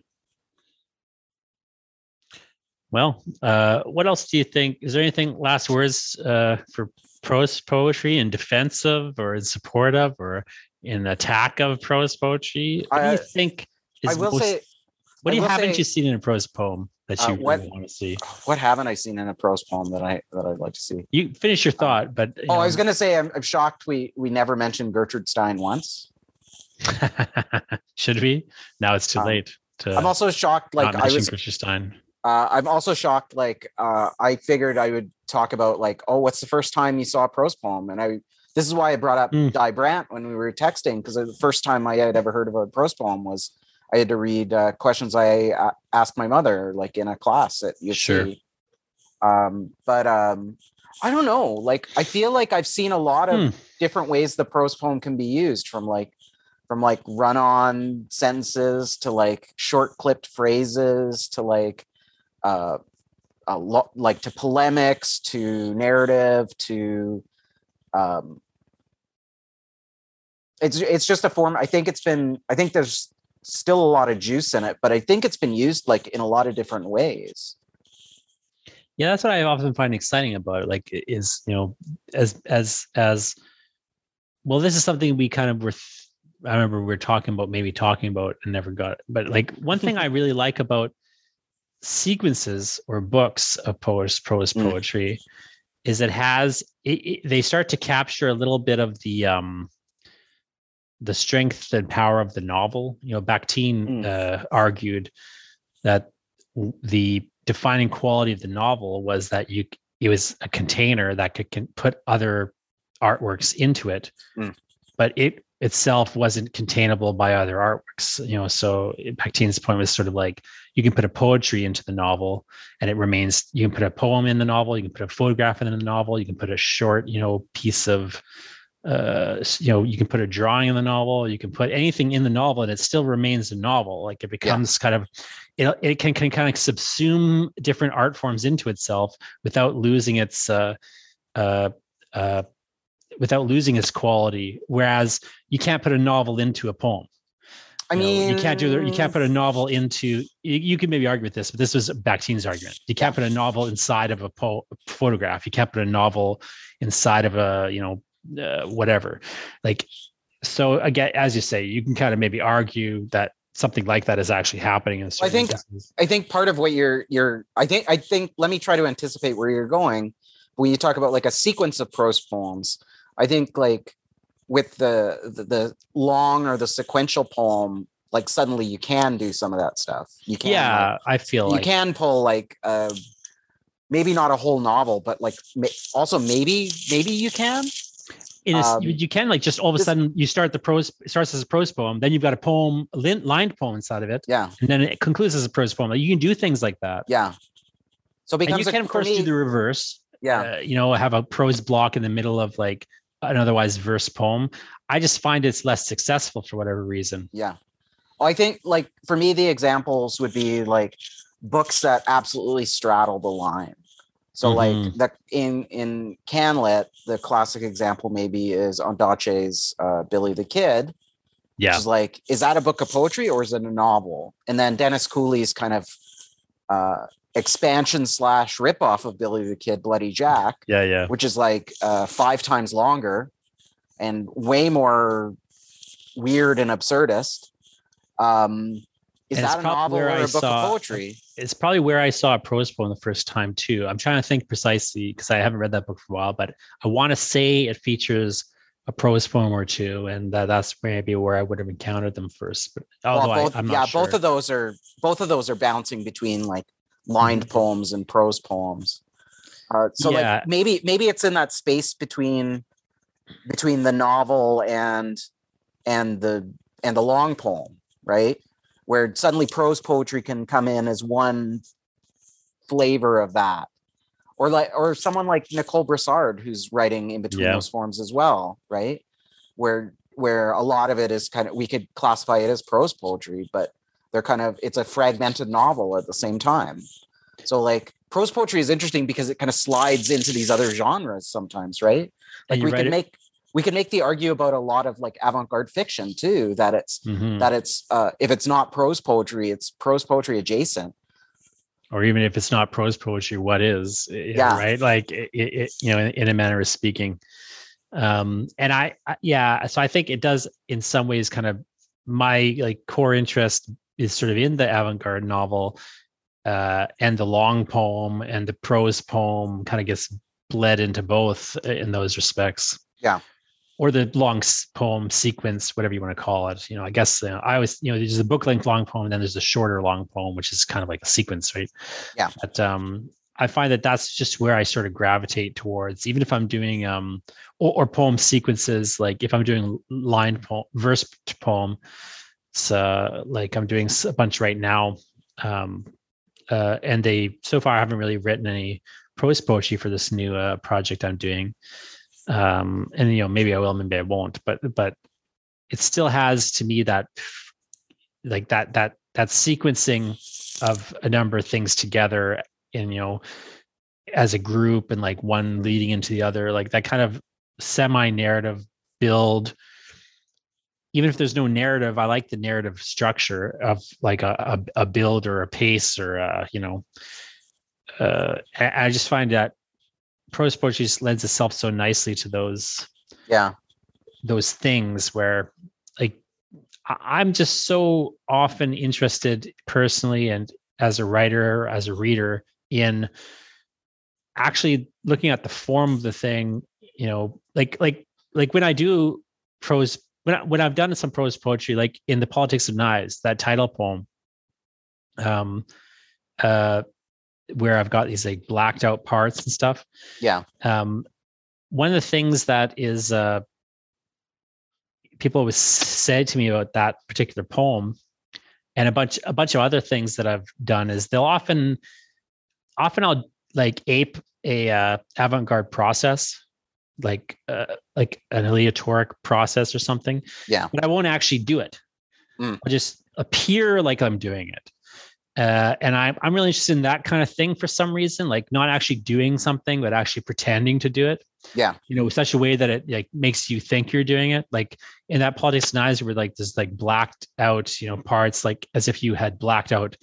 well uh what else do you think is there anything last words uh for prose poetry in defense of or in support of or in attack of prose poetry what do I- you think is I will most- say, what do you haven't say- you seen in a prose poem that Uh, you what- really want to see what haven't I seen in a prose poem that I that I'd like to see? you finish your thought but you Oh, I was gonna say I'm, I'm shocked we we never mentioned Gertrude Stein once. should we now it's too Um, late to I'm also shocked. Like I was, Gertrude Stein. uh, I'm also shocked. Like uh, I figured I would talk about like, oh, what's the first time you saw a prose poem? And I this is why I brought up Mm. Di Brandt when we were texting because the first time I had ever heard of a prose poem was I had to read uh, questions I uh, asked my mother like in a class at U of Sure. Um, but um, I don't know. Like I feel like I've seen a lot of Hmm. different ways the prose poem can be used from like from like run on sentences to like short clipped phrases to like uh a lot like to polemics to narrative to um it's it's just a form i think it's been i think there's still a lot of juice in it but i think it's been used like in a lot of different ways yeah that's what i often find exciting about it like is you know as as as well this is something we kind of were th- i remember we were talking about maybe talking about and never got but like one thing i really like about sequences or books of prose prose Mm. Is it has it, it, they start to capture a little bit of the um the strength and power of the novel you know bakhtin Mm. uh, argued that the defining quality of the novel was that you it was a container that could can put other artworks into it Mm. but it itself wasn't containable by other artworks you know so bakhtin's point was sort of like you can put a poetry into the novel and it remains you can put a poem in the novel you can put a photograph in the novel you can put a short you know piece of uh you know you can put a drawing in the novel you can put anything in the novel and it still remains a novel. Like it becomes kind of it, it can, can kind of subsume different art forms into itself without losing its uh uh uh without losing its quality whereas you can't put a novel into a poem i you know, mean you can't do the, you can't put a novel into you, you could maybe argue with this but this was Bakhtin's argument you can't put a novel inside of a po- photograph you can't put a novel inside of a you know uh, whatever like so again as you say you can kind of maybe argue that something like that is actually happening in certain I think- instances. I think part of what you're you're I think I think let me try to anticipate where you're going when you talk about like a sequence of prose poems. I think like with the the, the long or the sequential poem, like suddenly you can do some of that stuff. You can yeah like, i feel you like can pull like uh maybe not a whole novel, but like also maybe maybe you can. in a s- um, you, can like just all of a this- sudden you start the prose starts as a prose poem then you've got a poem lined poem inside of it Yeah, and then it concludes as a prose poem Like, you can do things like that yeah. So it and you a- can of course me- do the reverse yeah. uh, you know have a prose block in the middle of like an otherwise verse poem i just find it's less successful for whatever reason Yeah. Well, I think like for me, the examples would be like books that absolutely straddle the line. So like Mhm. the in in Canlit, the classic example maybe is Ondaatje's uh, Billy the Kid. Which yeah is like, is that a book of poetry or is it a novel? And then Dennis Cooley's kind of uh, expansion slash ripoff of Billy the Kid, Bloody Jack, yeah yeah which is like uh, five times longer and way more weird and absurdist. Um, is And that a novel or I a book saw- of poetry? it's probably where I saw a prose poem the first time too. I'm trying to think precisely because I haven't read that book for a while, but I want to say it features a prose poem or two, and that, that's maybe where I would have encountered them first. But although Well, both, I, am yeah, not sure. both of those are both of those are bouncing between like. Lined poems and prose poems. Uh, so Yeah. like maybe maybe it's in that space between between the novel and and the and the long poem, right? Where suddenly prose poetry can come in as one flavor of that. or like or someone like Nicole Brossard who's writing in between Yeah. those forms as well, right? Where where a lot of it is kind of we could classify it as prose poetry, but they're kind of it's a fragmented novel at the same time. So like prose poetry is interesting because it kind of slides into these other genres sometimes, right? Like we can it- make we can make the argue about a lot of like avant-garde fiction too that it's Mhm. that it's uh if it's not prose poetry it's prose poetry adjacent or even if it's not prose poetry, what is? you Yeah. right. Like it, it- you know, in, in a manner of speaking. Um, and I, I, yeah, so I think it does in some ways kind of my like core interest is sort of in the avant-garde novel, uh, and the long poem and the prose poem kind of gets bled into both in those respects. Yeah. Or the long poem sequence, whatever you want to call it. You know, I guess uh, I always, you know, there's a book length long poem, and then there's a shorter long poem, which is kind of like a sequence, right? Yeah. But um, I find that that's just where I sort of gravitate towards, even if I'm doing um or, or poem sequences, like if I'm doing line poem, verse poem. So like I'm doing a bunch right now, um, uh, and they so far I haven't really written any prose poetry for this new uh, project I'm doing. Um, and you know maybe I will, maybe I won't, but but it still has to me that like that that that sequencing of a number of things together and you know as a group and like one leading into the other like that kind of semi narrative build even if there's no narrative i like the narrative structure of like a, a, a build or a pace or uh you know uh I, I just find that prose poetry just lends itself so nicely to those yeah. those things where like i'm just so often interested personally and as a writer as a reader in actually looking at the form of the thing you know like like like when i do prose when, I, when i've done some prose poetry like in the politics of knives that title poem um uh where i've got these like blacked out parts and stuff. Yeah. Um, one of the things that is uh, people always say to me about that particular poem and a bunch a bunch of other things that I've done is they'll often often I'll like ape a uh, avant-garde process like uh, like an aleatoric process or something Yeah. but I won't actually do it Mm. I'll just appear like I'm doing it uh, and I'm I'm really interested in that kind of thing for some reason, like not actually doing something, but actually pretending to do it. Yeah. You know, with such a way that it like makes you think you're doing it. Like in that politics knives where like there's like blacked out, you know, parts like as if you had blacked out,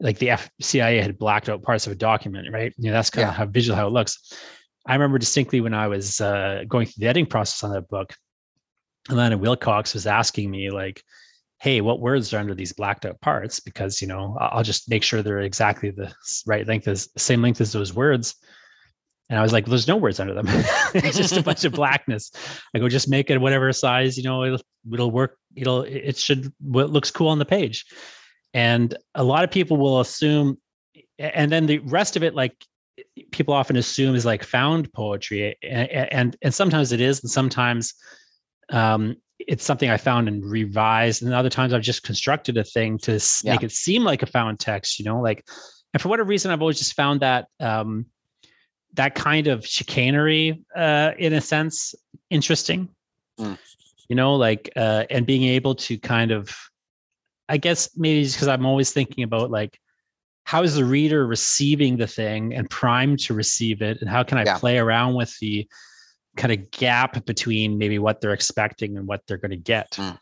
like the F- CIA had blacked out parts of a document, right? You know, that's kind of how visual how it looks. I remember distinctly when I was uh, going through the editing process on that book, Alana Wilcox was asking me like, hey, what words are under these blacked out parts? Because, you know, I'll just make sure they're exactly the right length as same length as those words. And I was like, there's no words under them. it's just a bunch of blackness. I go, just make it whatever size, you know, it'll, it'll work. It'll, it should, what looks cool on the page. And a lot of people will assume, and then the rest of it, like people often assume is like found poetry. And, and, and sometimes it is. And sometimes um, it's something I found and revised. And other times I've just constructed a thing to Yeah. make it seem like a found text, you know, like, and for whatever reason, I've always just found that, um, that kind of chicanery, uh, in a sense, interesting, Mm. you know, like, uh, and being able to kind of, I guess maybe just because I'm always thinking about like, how is the reader receiving the thing and primed to receive it? And how can I Yeah. play around with the kind of gap between maybe what they're expecting and what they're going to get? Mm.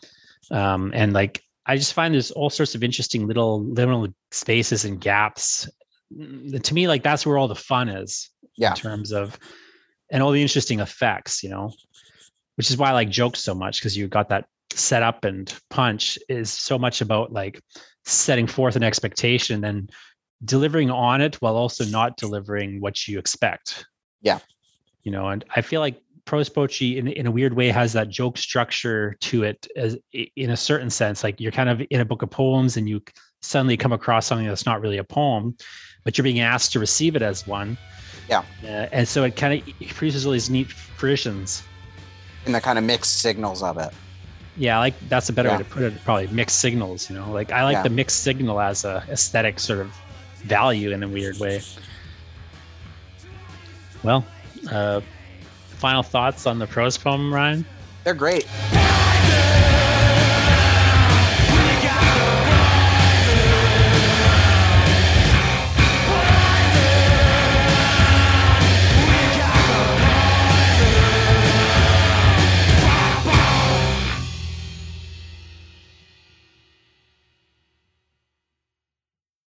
Um, and like, I just find there's all sorts of interesting little little spaces and gaps. Mm, To me, like that's where all the fun is Yeah. in terms of and all the interesting effects, you know, which is why I like jokes so much because you got that set up and punch is so much about like setting forth an expectation and delivering on it while also not delivering what you expect. Yeah. You know, and I feel like prose poetry in, in a weird way has that joke structure to it as in a certain sense. Like you're kind of in a book of poems and you suddenly come across something that's not really a poem, but you're being asked to receive it as one. Yeah. Uh, and so it kind of produces all these neat fruitions. And the kind of mixed signals of it. Yeah, like that's a better Yeah. way to put it. Probably mixed signals. You know, like I like Yeah. the mixed signal as a aesthetic sort of value in a weird way. Well, uh, final thoughts on the prose poem, Ryan? They're great.